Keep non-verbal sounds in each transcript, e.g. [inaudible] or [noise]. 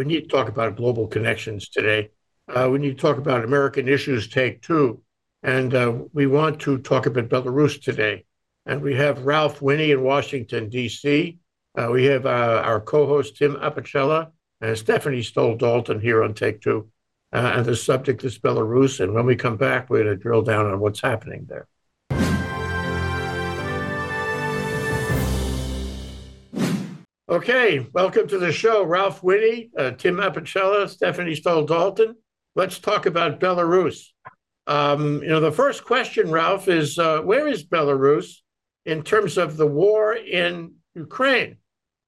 we need to talk about global connections today. Uh, we need to talk about American issues, take two. And uh, we want to talk about Belarus today. And we have Ralph Winnie in Washington, D.C. Uh, we have uh, our co host, Tim Apicella, and Stephanie Stoll Dalton here on Take Two. Uh, and the subject is Belarus. And when we come back, we're going to drill down on what's happening there. Okay, welcome to the show, Ralph Winnie, uh, Tim Apicella, Stephanie Stoll Dalton. Let's talk about Belarus. Um, you know, the first question, Ralph, is uh, where is Belarus in terms of the war in Ukraine?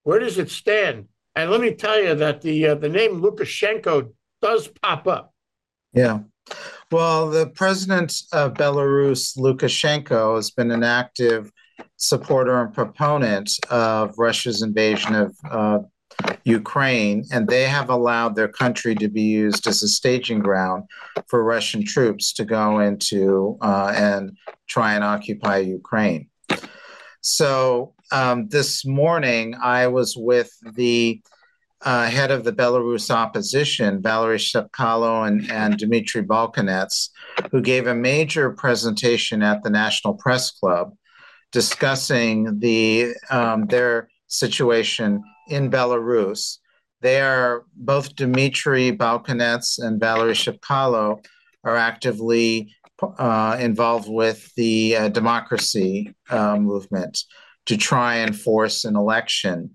Where does it stand? And let me tell you that the uh, the name Lukashenko does pop up. Yeah. Well, the president of Belarus, Lukashenko, has been an active supporter and proponent of Russia's invasion of uh, Ukraine, and they have allowed their country to be used as a staging ground for Russian troops to go into uh, and try and occupy Ukraine. So um, this morning, I was with the uh, head of the Belarus opposition, Valery Tsepkalo and, and Dmitry Bolkunets, who gave a major presentation at the National Press Club discussing the um, their situation in Belarus. They are both Dmitry Bolkunets and Valery Tsepkalo are actively uh, involved with the uh, democracy uh, movement to try and force an election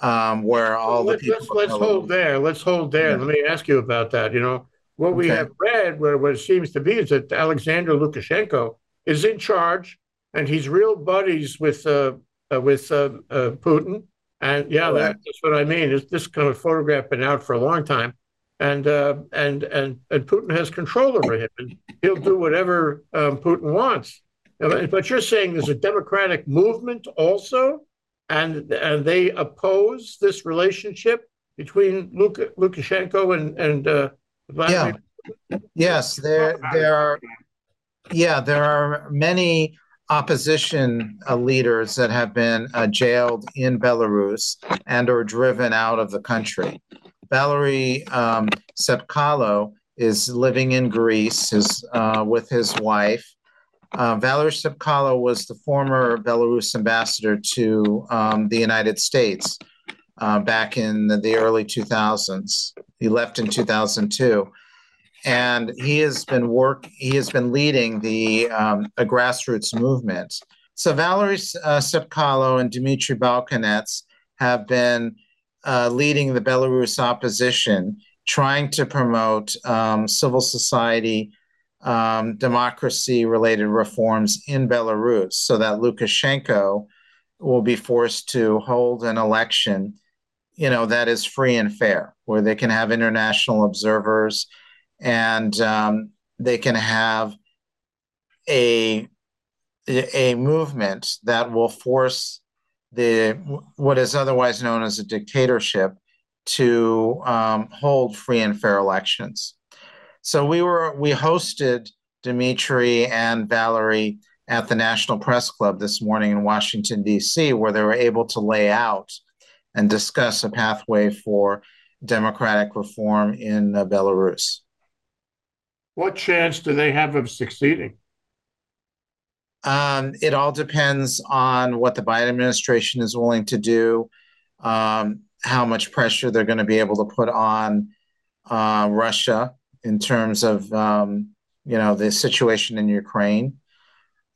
um, where all well, the people. Let's, let's hold there. Let's hold there. Yeah. Let me ask you about that. You know, what we okay. have read, where what it seems to be, is that Alexander Lukashenko is in charge and he's real buddies with uh, uh, with uh, uh Putin. And yeah, that, that's what I mean. Is this kind of photograph been out for a long time, and uh, and and and Putin has control over him, and he'll do whatever um, Putin wants. But you're saying there's a democratic movement also, and and they oppose this relationship between Luk- Lukashenko and and uh, Vladimir. Yeah. Yes, there there are. Yeah, there are many opposition uh, leaders that have been uh, jailed in Belarus and or driven out of the country. Valery um, Tsepkalo is living in Greece his, uh, with his wife. Uh, Valery Tsepkalo was the former Belarus ambassador to um, the United States uh, back in the, the early 2000s. He left in 2002 and he has been work. He has been leading the um, a grassroots movement. So Valery uh, Tsepkalo and Dmitry Bolkonets have been uh, leading the Belarus opposition, trying to promote um, civil society, um, democracy-related reforms in Belarus, so that Lukashenko will be forced to hold an election, you know, that is free and fair, where they can have international observers and um, they can have a a movement that will force the what is otherwise known as a dictatorship to um, hold free and fair elections. So we were we hosted Dimitri and Valerie at the National Press Club this morning in Washington D.C., where they were able to lay out and discuss a pathway for democratic reform in uh, Belarus. What chance do they have of succeeding? Um, it all depends on what the Biden administration is willing to do, um, how much pressure they're going to be able to put on uh, Russia in terms of um, you know the situation in Ukraine.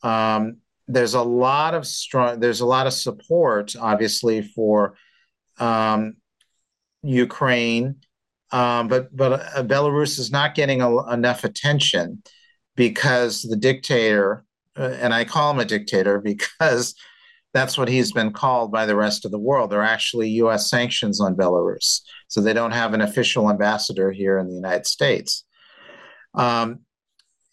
Um, there's a lot of strong. There's a lot of support, obviously, for um, Ukraine um, but but uh, Belarus is not getting a, enough attention because the dictator, uh, and I call him a dictator [laughs] because that's what he's been called by the rest of the world. There are actually U.S. sanctions on Belarus, so they don't have an official ambassador here in the United States. Um,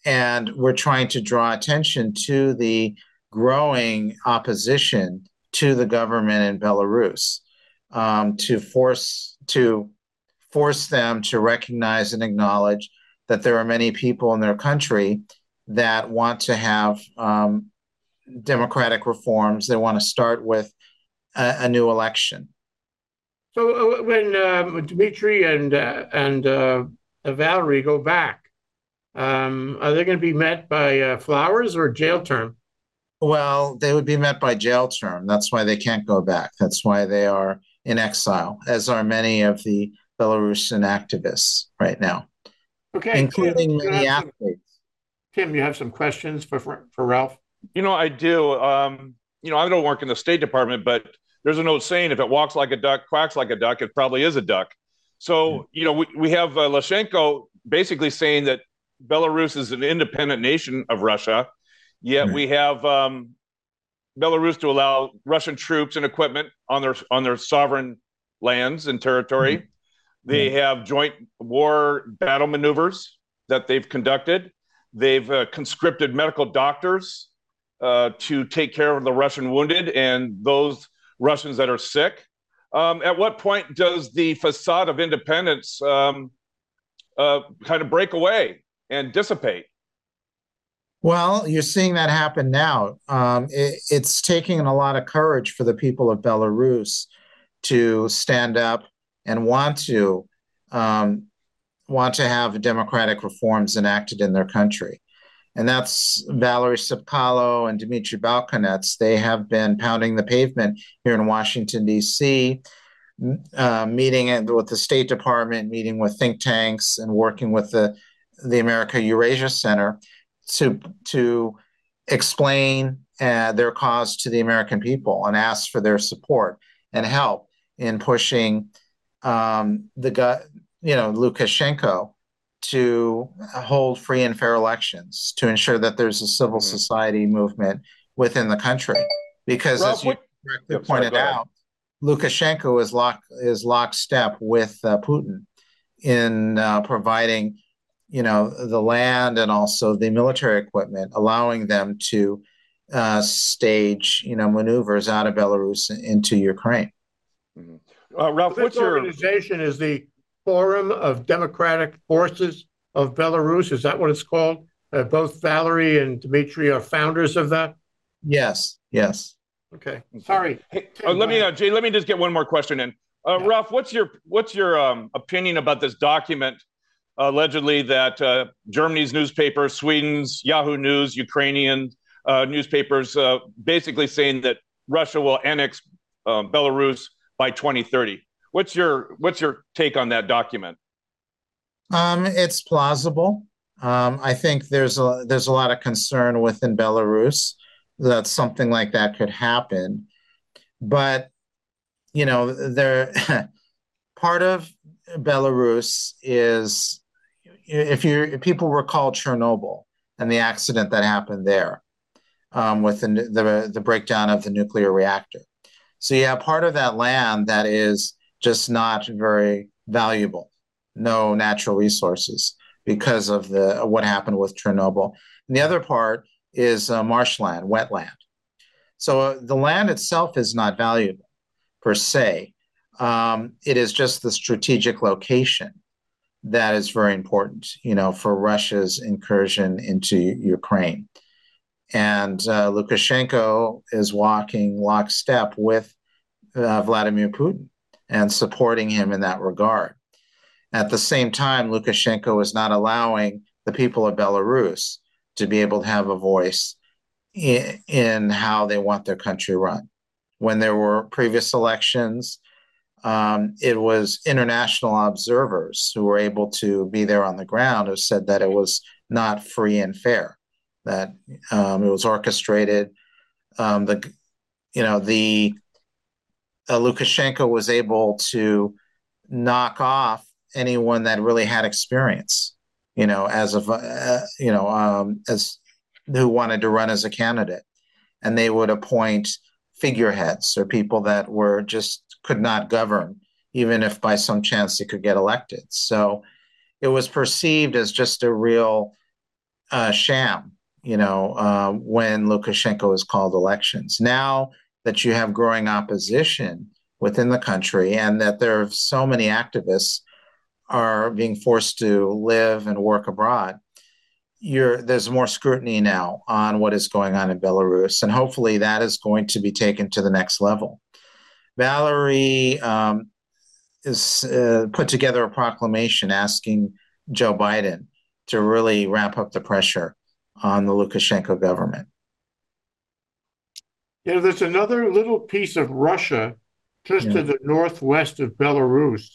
and we're trying to draw attention to the growing opposition to the government in Belarus um, to force to force them to recognize and acknowledge that there are many people in their country that want to have um, democratic reforms. They want to start with a, a new election. So uh, when um, Dmitry and uh, and uh, Valerie go back, um, are they going to be met by uh, flowers or jail term? Well, they would be met by jail term. That's why they can't go back. That's why they are in exile, as are many of the Belarusian activists right now. Okay, including Tim, many athletes. Some, Tim, you have some questions for for, for Ralph? You know, I do. Um, you know, I don't work in the State Department, but there's an old saying: if it walks like a duck, quacks like a duck, it probably is a duck. So, hmm. you know, we, we have uh, Lukashenko basically saying that Belarus is an independent nation of Russia, yet mm-hmm. we have um, Belarus to allow Russian troops and equipment on their on their sovereign lands and territory. Mm-hmm. They have joint war battle maneuvers that they've conducted. They've uh, conscripted medical doctors uh, to take care of the Russian wounded and those Russians that are sick. Um, at what point does the facade of independence um, uh, kind of break away and dissipate? Well, you're seeing that happen now. Um, it, it's taking a lot of courage for the people of Belarus to stand up and want to um, want to have democratic reforms enacted in their country. And that's Valery Tsepkalo and Dmitry Bolkunets. They have been pounding the pavement here in Washington, D.C., uh, meeting with the State Department, meeting with think tanks, and working with the the America Eurasia Center to to explain uh, their cause to the American people and ask for their support and help in pushing um, the guy, you know Lukashenko to hold free and fair elections to ensure that there's a civil mm-hmm. society movement within the country because Ralph, as you correctly pointed sorry, out Lukashenko is lock is lockstep with uh, Putin in uh, providing you know the land and also the military equipment, allowing them to uh, stage you know maneuvers out of Belarus into Ukraine. Mm-hmm. Uh, Ralph, what's your organization? Is the Forum of Democratic Forces of Belarus? Is that what it's called? Uh, both Valerie and Dmitry are founders of that. Yes. Yes. Okay. Sorry. Hey, uh, let me, uh, Jay. Let me just get one more question in. Uh, yeah. Ralph, what's your what's your um, opinion about this document allegedly that uh, Germany's newspaper, Sweden's Yahoo News, Ukrainian uh, newspapers, uh, basically saying that Russia will annex uh, Belarus by 2030. What's your what's your take on that document? Um, it's plausible. Um, I think there's a there's a lot of concern within Belarus that something like that could happen, but you know, there [laughs] part of Belarus is if you if people recall Chernobyl and the accident that happened there um, with the, the the breakdown of the nuclear reactor, so you have part of that land that is just not very valuable, no natural resources because of the what happened with Chernobyl. And the other part is uh, marshland, wetland. So uh, the land itself is not valuable per se. Um, it is just the strategic location that is very important, you know, for Russia's incursion into Ukraine. And uh, Lukashenko is walking lockstep with uh, Vladimir Putin and supporting him in that regard. At the same time, Lukashenko is not allowing the people of Belarus to be able to have a voice in, in how they want their country run. When there were previous elections, um, it was international observers who were able to be there on the ground who said that it was not free and fair, that um, it was orchestrated. Um, the, you know, the uh, Lukashenko was able to knock off anyone that really had experience, you know, as of uh, you know, um, as who wanted to run as a candidate, and they would appoint figureheads or people that were just could not govern, even if by some chance they could get elected. So it was perceived as just a real uh, sham, you know, uh, when Lukashenko was called elections. Now that you have growing opposition within the country and that there are so many activists are being forced to live and work abroad, there's more scrutiny now on what is going on in Belarus, and hopefully that is going to be taken to the next level. Valerie um, is uh, put together a proclamation asking Joe Biden to really ramp up the pressure on the Lukashenko government. You know, there's another little piece of Russia just yeah. to the northwest of Belarus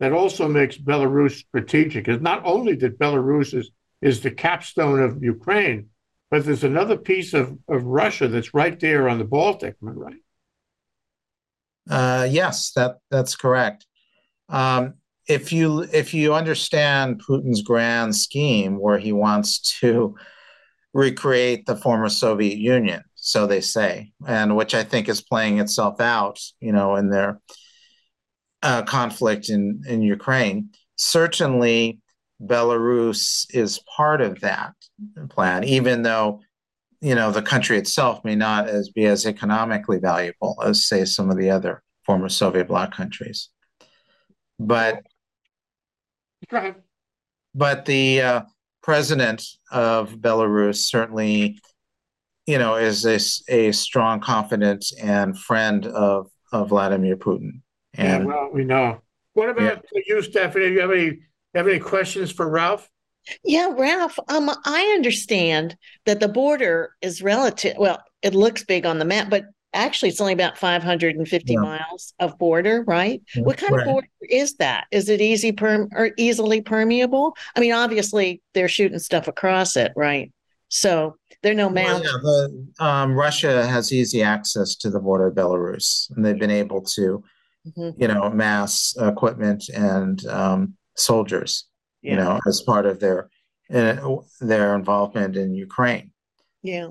that also makes Belarus strategic. It's not only that Belarus is, is the capstone of Ukraine, but there's another piece of, of Russia that's right there on the Baltic, am I right? Uh, yes, that that's correct. Um, if you if you understand Putin's grand scheme, where he wants to recreate the former Soviet Union, so they say, and which I think is playing itself out, you know, in their uh, conflict in in Ukraine. Certainly, Belarus is part of that plan, even though you know the country itself may not as be as economically valuable as say some of the other former Soviet bloc countries. But but the uh, president of Belarus certainly you know, is a, a strong, confident, and friend of, of Vladimir Putin. And, yeah, well, we know. What about yeah. you, Stephanie? Do you have any have any questions for Ralph? Yeah, Ralph. Um, I understand that the border is relative. Well, it looks big on the map, but actually, it's only about 550 yeah. miles of border, right? What kind of border is that? Is it easy perm or easily permeable? I mean, obviously, they're shooting stuff across it, right? So there are no mountains. Well, yeah, the, um, Russia has easy access to the border of Belarus, and they've been able to, mm-hmm. you know, mass equipment and um, soldiers, yeah. you know, as part of their uh, their involvement in Ukraine. Yeah,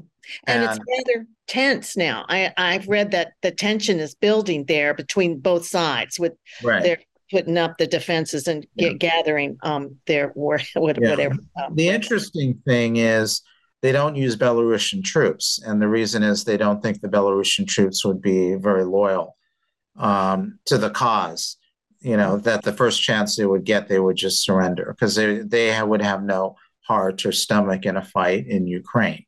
and, and, it's rather tense now. I I've read that the tension is building there between both sides with right. their putting up the defenses and yeah. gathering um their war [laughs] whatever. Yeah. Um, the interesting thing is they don't use Belarusian troops. And the reason is they don't think the Belarusian troops would be very loyal um, to the cause. You know, that the first chance they would get, they would just surrender because they, they would have no heart or stomach in a fight in Ukraine.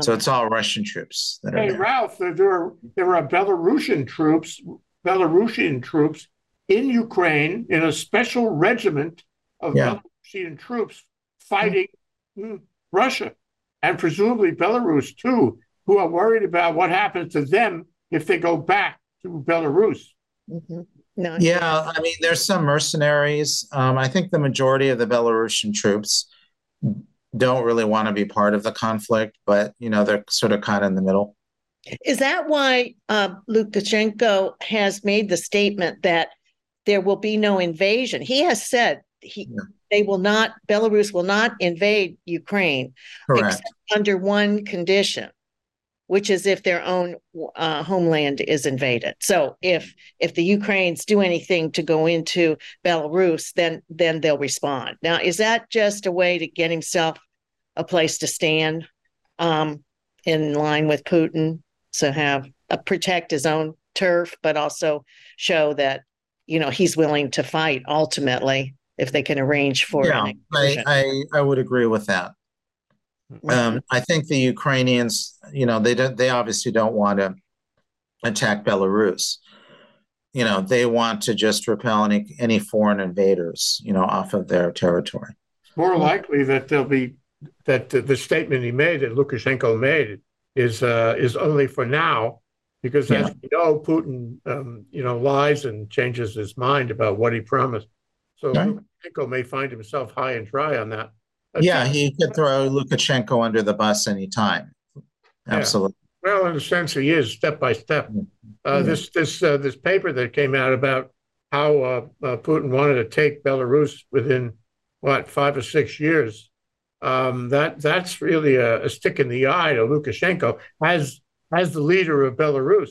So it's all Russian troops. That hey, Ralph, there are, there are Belarusian troops, Belarusian troops in Ukraine in a special regiment of yeah. Belarusian troops fighting mm. Russia and presumably Belarus too, who are worried about what happens to them if they go back to Belarus. Mm-hmm. No, yeah, I mean, there's some mercenaries. Um, I think the majority of the Belarusian troops don't really want to be part of the conflict, but you know, they're sort of caught in the middle. Is that why uh, Lukashenko has made the statement that there will be no invasion? He has said he yeah they will not belarus will not invade ukraine correct? under one condition which is if their own uh, homeland is invaded. So if if the ukrainians do anything to go into belarus then then they'll respond. Now is that just a way to get himself a place to stand um, in line with putin? To have uh, protect his own turf but also show that you know he's willing to fight ultimately if they can arrange for yeah, I, I, I would agree with that. Um, I think the Ukrainians, you know, they don't, they obviously don't want to attack Belarus. You know, they want to just repel any any foreign invaders, you know, off of their territory. It's more likely that they'll be that the, the statement he made, that Lukashenko made, is uh, is only for now, because yeah. as we know, Putin, um, you know, lies and changes his mind about what he promised. So right. Lukashenko may find himself high and dry on that. Yeah, he could throw Lukashenko under the bus anytime. Absolutely. Yeah. Well, in a sense, he is step by step. Mm-hmm. Uh, mm-hmm. This this uh, this paper that came out about how uh, uh, Putin wanted to take Belarus within what five or six years. Um, that that's really a, a, stick in the eye to Lukashenko as as the leader of Belarus.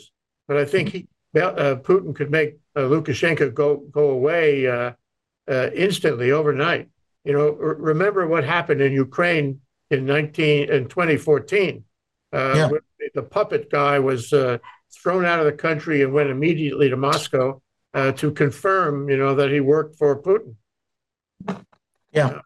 But I think he, uh, Putin could make uh, Lukashenko go go away uh, instantly overnight. You know, r- remember what happened in Ukraine in 19 in 2014. Uh, yeah. The puppet guy was uh, thrown out of the country and went immediately to Moscow uh, to confirm, you know, that he worked for Putin. Yeah.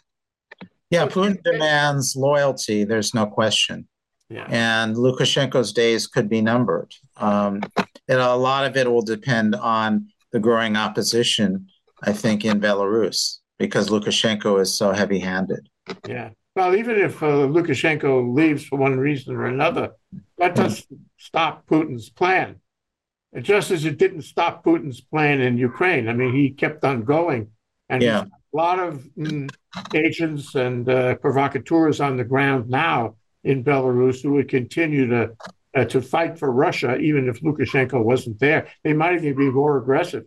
Yeah, Putin demands loyalty. There's no question. Yeah. And Lukashenko's days could be numbered. Um, and a lot of it will depend on the growing opposition I think, in Belarus because Lukashenko is so heavy handed. Yeah. Well, even if uh, Lukashenko leaves for one reason or another, that doesn't stop Putin's plan. Just as it didn't stop Putin's plan in Ukraine. I mean, he kept on going. And Yeah. a lot of mm, agents and uh, provocateurs on the ground now in Belarus who would continue to uh, to fight for Russia, even if Lukashenko wasn't there. They might even be more aggressive.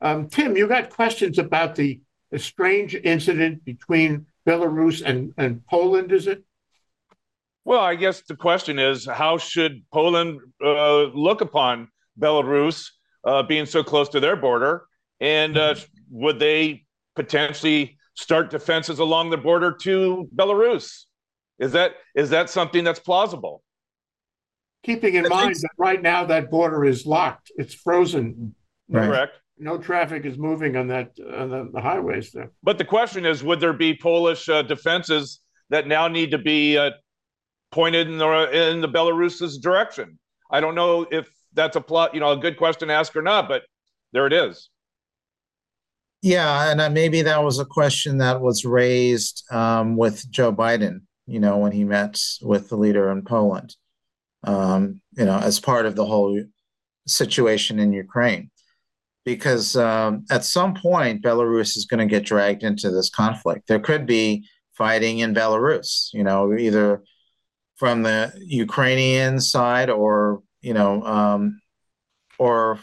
Um, Tim, you got questions about the, the strange incident between Belarus and, and Poland, is it? Well, I guess the question is how should Poland uh, look upon Belarus uh, being so close to their border? And uh, would they potentially start defenses along the border to Belarus? Is that is that something that's plausible? Keeping in I mind so. that right now that border is locked, it's frozen. Right. Correct. No traffic is moving on that on the, the highways there. But the question is, would there be Polish uh, defenses that now need to be uh, pointed in the in the Belarus's direction? I don't know if that's a plot, you know, a good question to ask or not, but there it is. Yeah, and uh, maybe that was a question that was raised um, with Joe Biden, you know, when he met with the leader in Poland, um, you know, as part of the whole situation in Ukraine. Because um, at some point, Belarus is going to get dragged into this conflict. There could be fighting in Belarus, you know, either from the Ukrainian side or, you know, um, or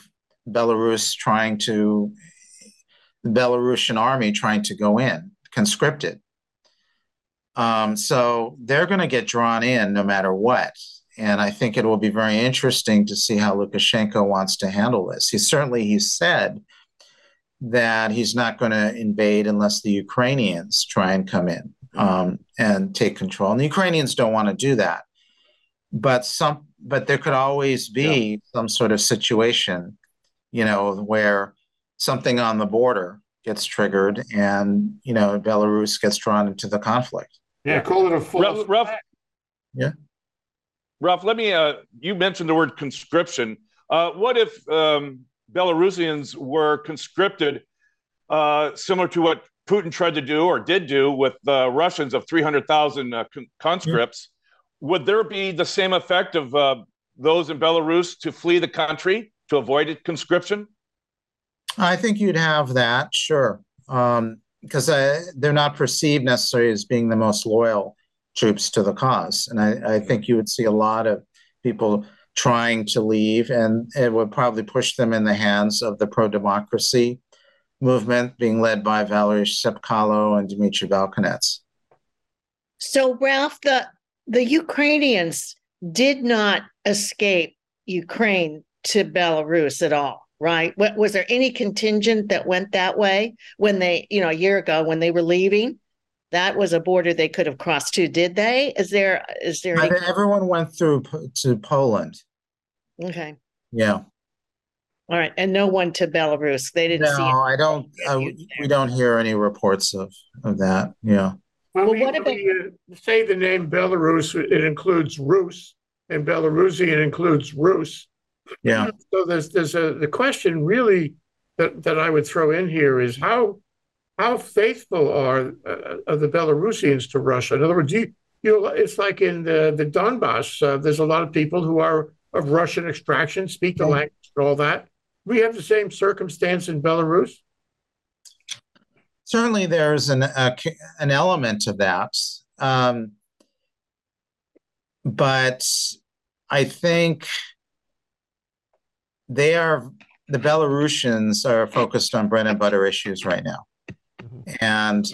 Belarus trying to the Belarusian army trying to go in, conscripted. Um, so they're going to get drawn in no matter what. And I think it will be very interesting to see how Lukashenko wants to handle this. He certainly he said that he's not going to invade unless the Ukrainians try and come in um, and take control. And the Ukrainians don't want to do that. But some, but there could always be some sort of situation, you know, where something on the border gets triggered and you know Belarus gets drawn into the conflict. Yeah, call it a false Rough, rough. Yeah. Ralph, let me. Uh, you mentioned the word conscription. Uh, what if um, Belarusians were conscripted, uh, similar to what Putin tried to do or did do with the Russians of 300,000 uh, con- conscripts? Would there be the same effect of uh, those in Belarus to flee the country to avoid conscription? I think you'd have that, sure, um, because uh, they're not perceived necessarily as being the most loyal troops to the cause, and I, I think you would see a lot of people trying to leave, and it would probably push them in the hands of the pro-democracy movement being led by Valery Tsepkalo and Dmitry Bolkunets. So Ralph, the the Ukrainians did not escape Ukraine to Belarus at all, right? Was there any contingent that went that way when they, you know, a year ago when they were leaving? That was a border they could have crossed to Did they? Is there is there any everyone went through to Poland. okay. Yeah. All right. And no one to Belarus. They didn't see No, it. I don't. Uh, we don't hear any reports of of that. Yeah. When Well, we, what when we, uh, say the name Belarus, it includes Rus, and Belarusian includes Rus. Yeah. So there's there's a the question really that, that I would throw in here is how how faithful are uh, are the Belarusians to Russia? In other words, you you know it's like in the the Donbass. Uh, there's a lot of people who are of Russian extraction, speak the language and all that. We have the same circumstance in Belarus. Certainly, there's an a, an element of that, um, but I think they are the Belarusians are focused on bread and butter issues right now, and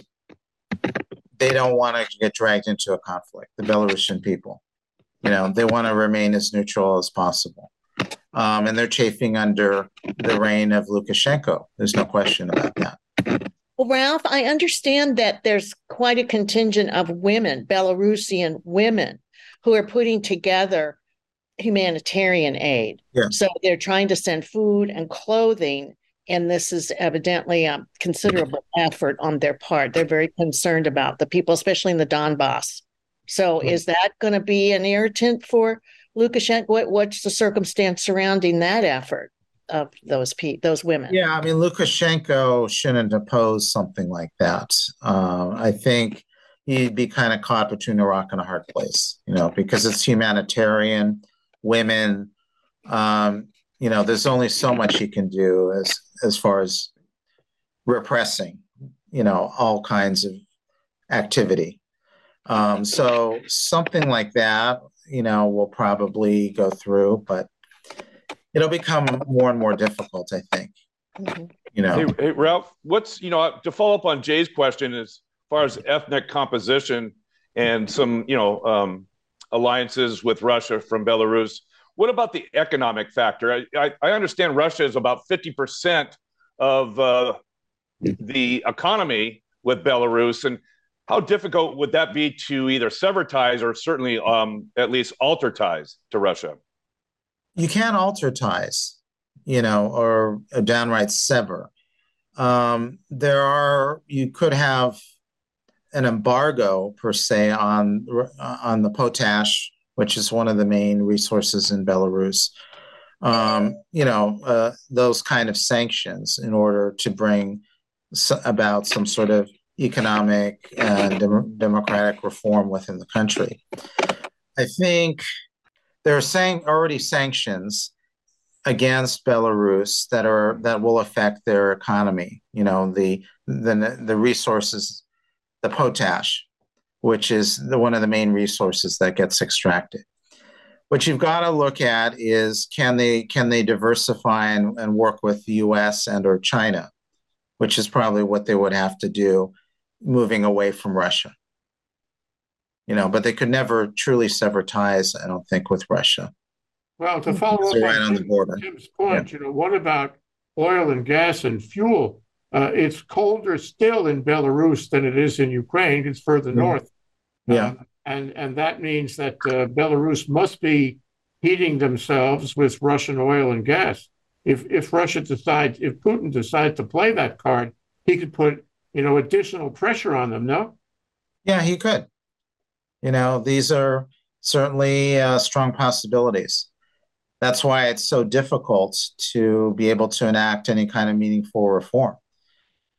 they don't want to get dragged into a conflict. The Belarusian people, you know, they want to remain as neutral as possible. Um, and they're chafing under the reign of Lukashenko. There's no question about that. Well, Ralph, I understand that there's quite a contingent of women, Belarusian women, who are putting together humanitarian aid. Yeah. So they're trying to send food and clothing, and this is evidently a considerable effort on their part. They're very concerned about the people, especially in the Donbass. So is that going to be an irritant for Lukashenko? What, what's the circumstance surrounding that effort? of those pe those women. Yeah, I mean, Lukashenko shouldn't oppose something like that. Uh, I think he'd be kind of caught between a rock and a hard place, you know, because it's humanitarian, women. Um, you know, there's only so much he can do as as far as repressing, you know, all kinds of activity. Um, so something like that, you know, will probably go through, but it'll become more and more difficult, I think. Mm-hmm. You know, hey, hey, Ralph, what's you know to follow up on Jay's question as far as ethnic composition and some you know um, alliances with Russia from Belarus. What about the economic factor? I, I, I understand Russia is about fifty percent of uh, the economy with Belarus, and how difficult would that be to either sever ties or certainly um, at least alter ties to Russia? You can't alter ties, you know, or downright sever. Um, there are you could have an embargo per se on on the potash, which is one of the main resources in Belarus. Um, you know, uh, those kind of sanctions in order to bring about some sort of economic and dem- democratic reform within the country. I think there are saying already sanctions against Belarus that are that will affect their economy. You know, the the the resources, the potash, which is the, one of the main resources that gets extracted. What you've got to look at is can they can they diversify and, and work with the U.S. and or China, which is probably what they would have to do moving away from Russia. You know, but they could never truly sever ties, I don't think, with Russia. Well, to follow up right on, the border. Tim's point, yeah. you know, what about oil and gas and fuel? Uh, it's colder still in Belarus than it is in Ukraine. It's further yeah. north. Yeah. Uh, and, and that means that uh, Belarus must be heating themselves with Russian oil and gas. If, if Russia decides, if Putin decides to play that card, he could put you know, additional pressure on them, no? Yeah, he could. You know, these are certainly uh, strong possibilities. That's why it's so difficult to be able to enact any kind of meaningful reform.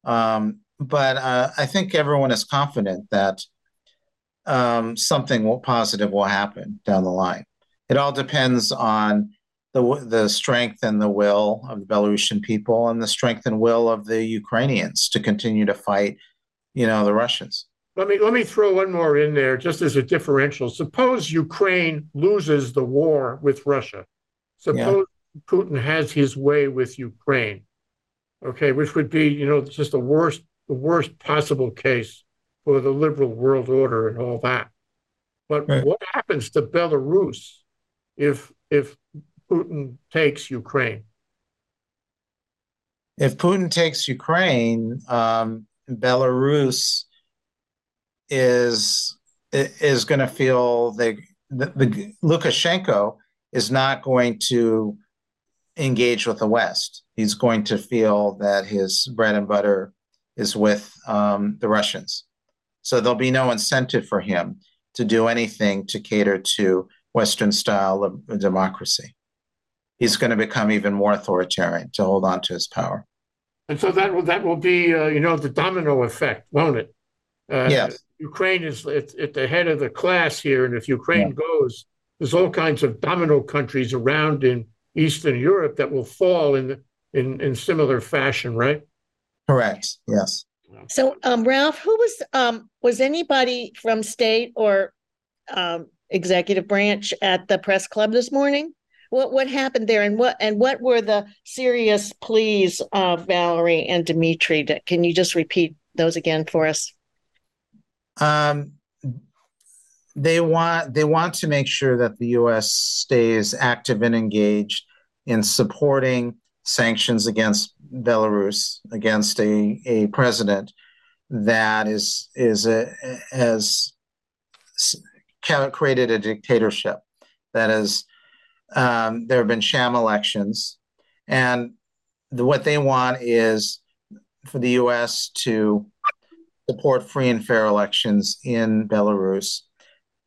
Um, but uh, I think everyone is confident that um, something will, positive will happen down the line. It all depends on the the strength and the will of the Belarusian people and the strength and will of the Ukrainians to continue to fight, you know, the Russians. Let me let me throw one more in there, just as a differential. Suppose Ukraine loses the war with Russia. Suppose yeah. Putin has his way with Ukraine. Okay, which would be, you know, just the worst, the worst possible case for the liberal world order and all that. But right. what happens to Belarus if if Putin takes Ukraine? If Putin takes Ukraine, um, Belarus is is going to feel they, the, the Lukashenko is not going to engage with the West. He's going to feel that his bread and butter is with um, the Russians. So there'll be no incentive for him to do anything to cater to Western style of democracy he's going to become even more authoritarian to hold on to his power. And so that will that will be uh, you know the domino effect, won't it? Uh, yes. Ukraine is at, at, the head of the class here, and if Ukraine yeah. goes, there's all kinds of domino countries around in Eastern Europe that will fall in in in similar fashion, right? Correct. Yes. So, um, Ralph, who was um, was anybody from state or um, executive branch at the press club this morning? what what happened there and what and what were the serious pleas of Valerie and Dimitri? Can you just repeat those again for us? Um, they want they want to make sure that the U.S. stays active and engaged in supporting sanctions against Belarus against a, a president that is is a, has created a dictatorship that is um, there have been sham elections, and the, what they want is for the U.S. to support free and fair elections in Belarus,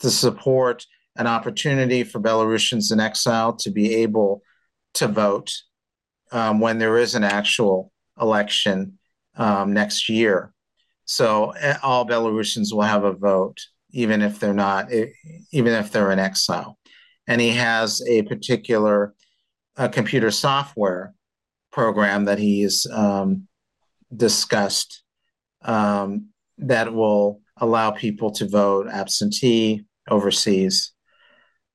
to support an opportunity for Belarusians in exile to be able to vote um, when there is an actual election um, next year. So eh, all Belarusians will have a vote, even if they're not, eh, even if they're in exile. And he has a particular uh, computer software program that he's um, discussed um, that will allow people to vote absentee overseas.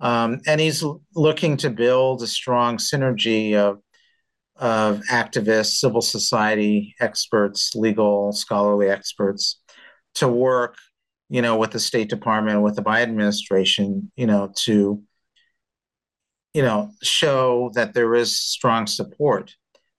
Um, and he's looking to build a strong synergy of, of activists, civil society experts, legal, scholarly experts to work, you know, with the State Department, with the Biden administration, you know, to, you know, show that there is strong support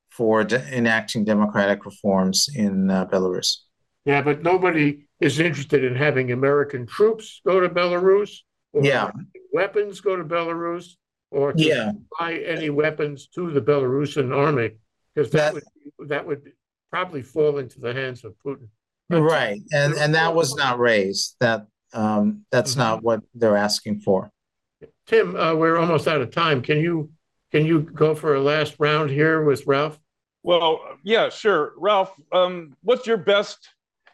for de- enacting democratic reforms in uh, Belarus. Yeah, but nobody is interested in having American troops go to Belarus. Or yeah. Weapons go to Belarus, or to yeah. buy any weapons to the Belarusian army, because that, that would that would probably fall into the hands of Putin. But right, and and that was not raised. That um, that's mm-hmm. not what they're asking for. Tim, uh, we're almost out of time. Can you can you go for a last round here with Ralph? Well, yeah, sure. Ralph, um, what's your best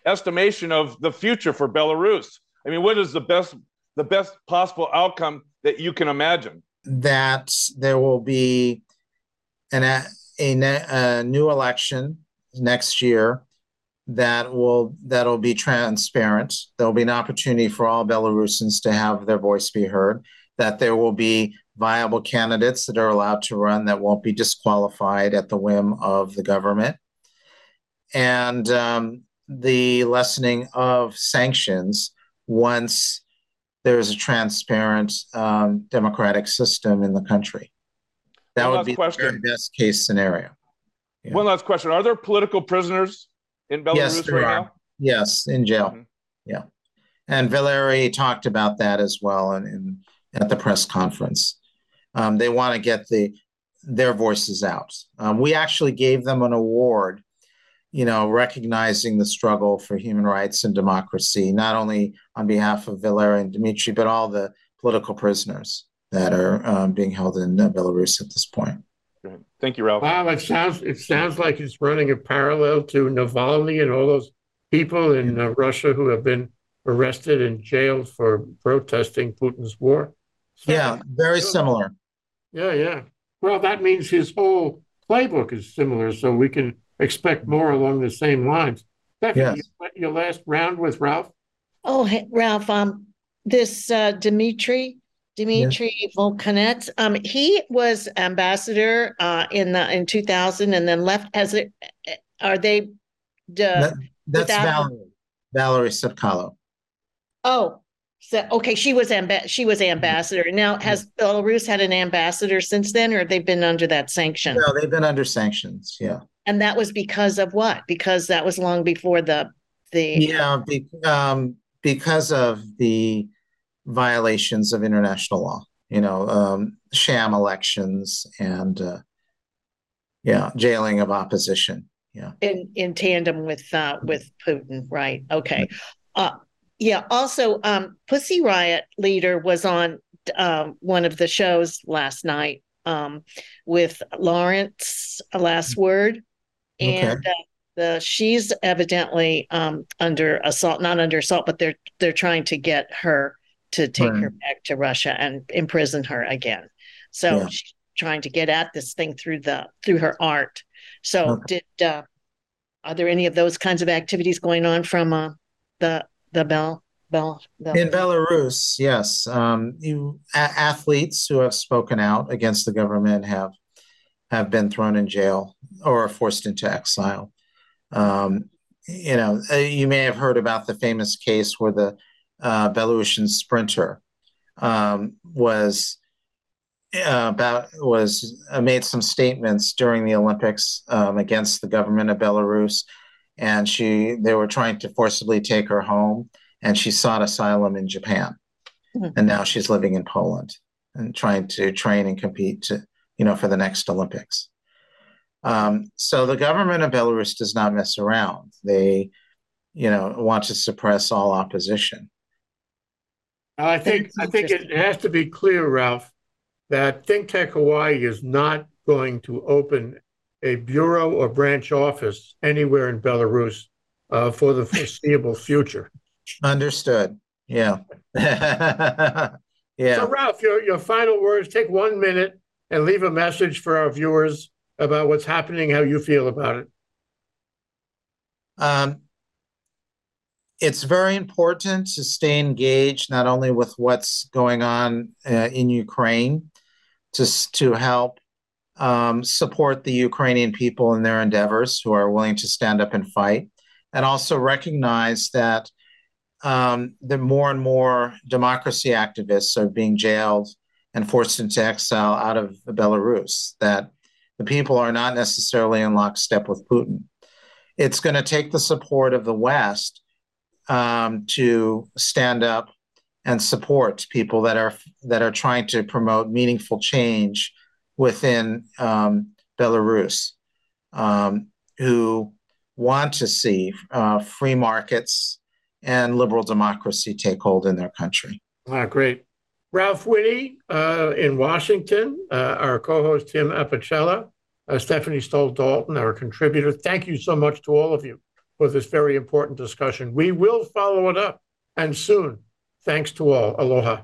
estimation of the future for Belarus? I mean, what is the best the best possible outcome that you can imagine? That there will be an, a, a new election next year that will that'll be transparent. There'll be an opportunity for all Belarusians to have their voice be heard. That there will be viable candidates that are allowed to run that won't be disqualified at the whim of the government, and um, the lessening of sanctions once there's a transparent um, democratic system in the country. That One would be question. the best case scenario. Yeah. One last question: Are there political prisoners in Belarus yes, there right are. now? Yes, in jail. Mm-hmm. Yeah, and Valery talked about that as well in, in at the press conference. Um, they want to get the their voices out. Um, we actually gave them an award you know, recognizing the struggle for human rights and democracy, not only on behalf of Valery and Dmitry, but all the political prisoners that are um, being held in uh, Belarus at this point. Thank you, Ralph. Wow, it sounds it sounds like it's running a parallel to Navalny and all those people in uh, Russia who have been arrested and jailed for protesting Putin's war. So, yeah, very similar. Yeah, yeah. Well, that means his whole playbook is similar, so we can expect more along the same lines. Stephanie, yes. your last round with Ralph? Oh, hey, Ralph, um, this uh, Dimitri, Dimitri yes. Volkanets, um, he was ambassador uh, in the in 2000 and then left as a, are they? Uh, that, that's Valerie. Valerie Tsepkalo. Oh, so okay, she was amb- she was ambassador. Now, has Belarus had an ambassador since then, or have they been under that sanction? No, they've been under sanctions. Yeah. And that was because of what? Because that was long before the the yeah, be, um, because of the violations of international law. You know, um, sham elections and uh, yeah, jailing of opposition. Yeah, in in tandem with uh, with Putin, right? Okay. Uh, yeah. Also, um, Pussy Riot leader was on um, one of the shows last night um, with Lawrence. Last word, and okay. uh, the she's evidently um, under assault, not under assault, but they're they're trying to get her to take right. her back to Russia and imprison her again. So yeah. she's trying to get at this thing through the through her art. So okay. did uh, are there any of those kinds of activities going on from uh, the the Bell Bell, Bell. in Belarus? Yes, um, you, a- athletes who have spoken out against the government have have been thrown in jail or forced into exile. Um, you know, uh, you may have heard about the famous case where the uh, Belarusian sprinter um, was uh, about was uh, made some statements during the Olympics um, against the government of Belarus, and she they were trying to forcibly take her home, and she sought asylum in Japan, mm-hmm. and now she's living in Poland and trying to train and compete to you know, for the next Olympics. Um, so the government of Belarus does not mess around. They, you know, want to suppress all opposition. I think I think it has to be clear, Ralph, that Think Tech Hawaii is not going to open a bureau or branch office anywhere in Belarus uh, for the foreseeable future. Understood. Yeah. [laughs] yeah. So, Ralph, your, your final words take one minute and leave a message for our viewers about what's happening, how you feel about it. Um, it's very important to stay engaged not only with what's going on uh, in Ukraine, to, to help um, support the Ukrainian people in their endeavors who are willing to stand up and fight, and also recognize that um, the more and more democracy activists are being jailed and forced into exile out of Belarus, that the people are not necessarily in lockstep with Putin. It's going to take the support of the West um, to stand up and support people that are that are trying to promote meaningful change within um, Belarus, um, who want to see uh, free markets and liberal democracy take hold in their country. Ah, great. Ralph Whitty uh, in Washington, uh, our co host Tim Apicella, uh, Stephanie Stoll Dalton, our contributor. Thank you so much to all of you for this very important discussion. We will follow it up and soon. Thanks to all. Aloha.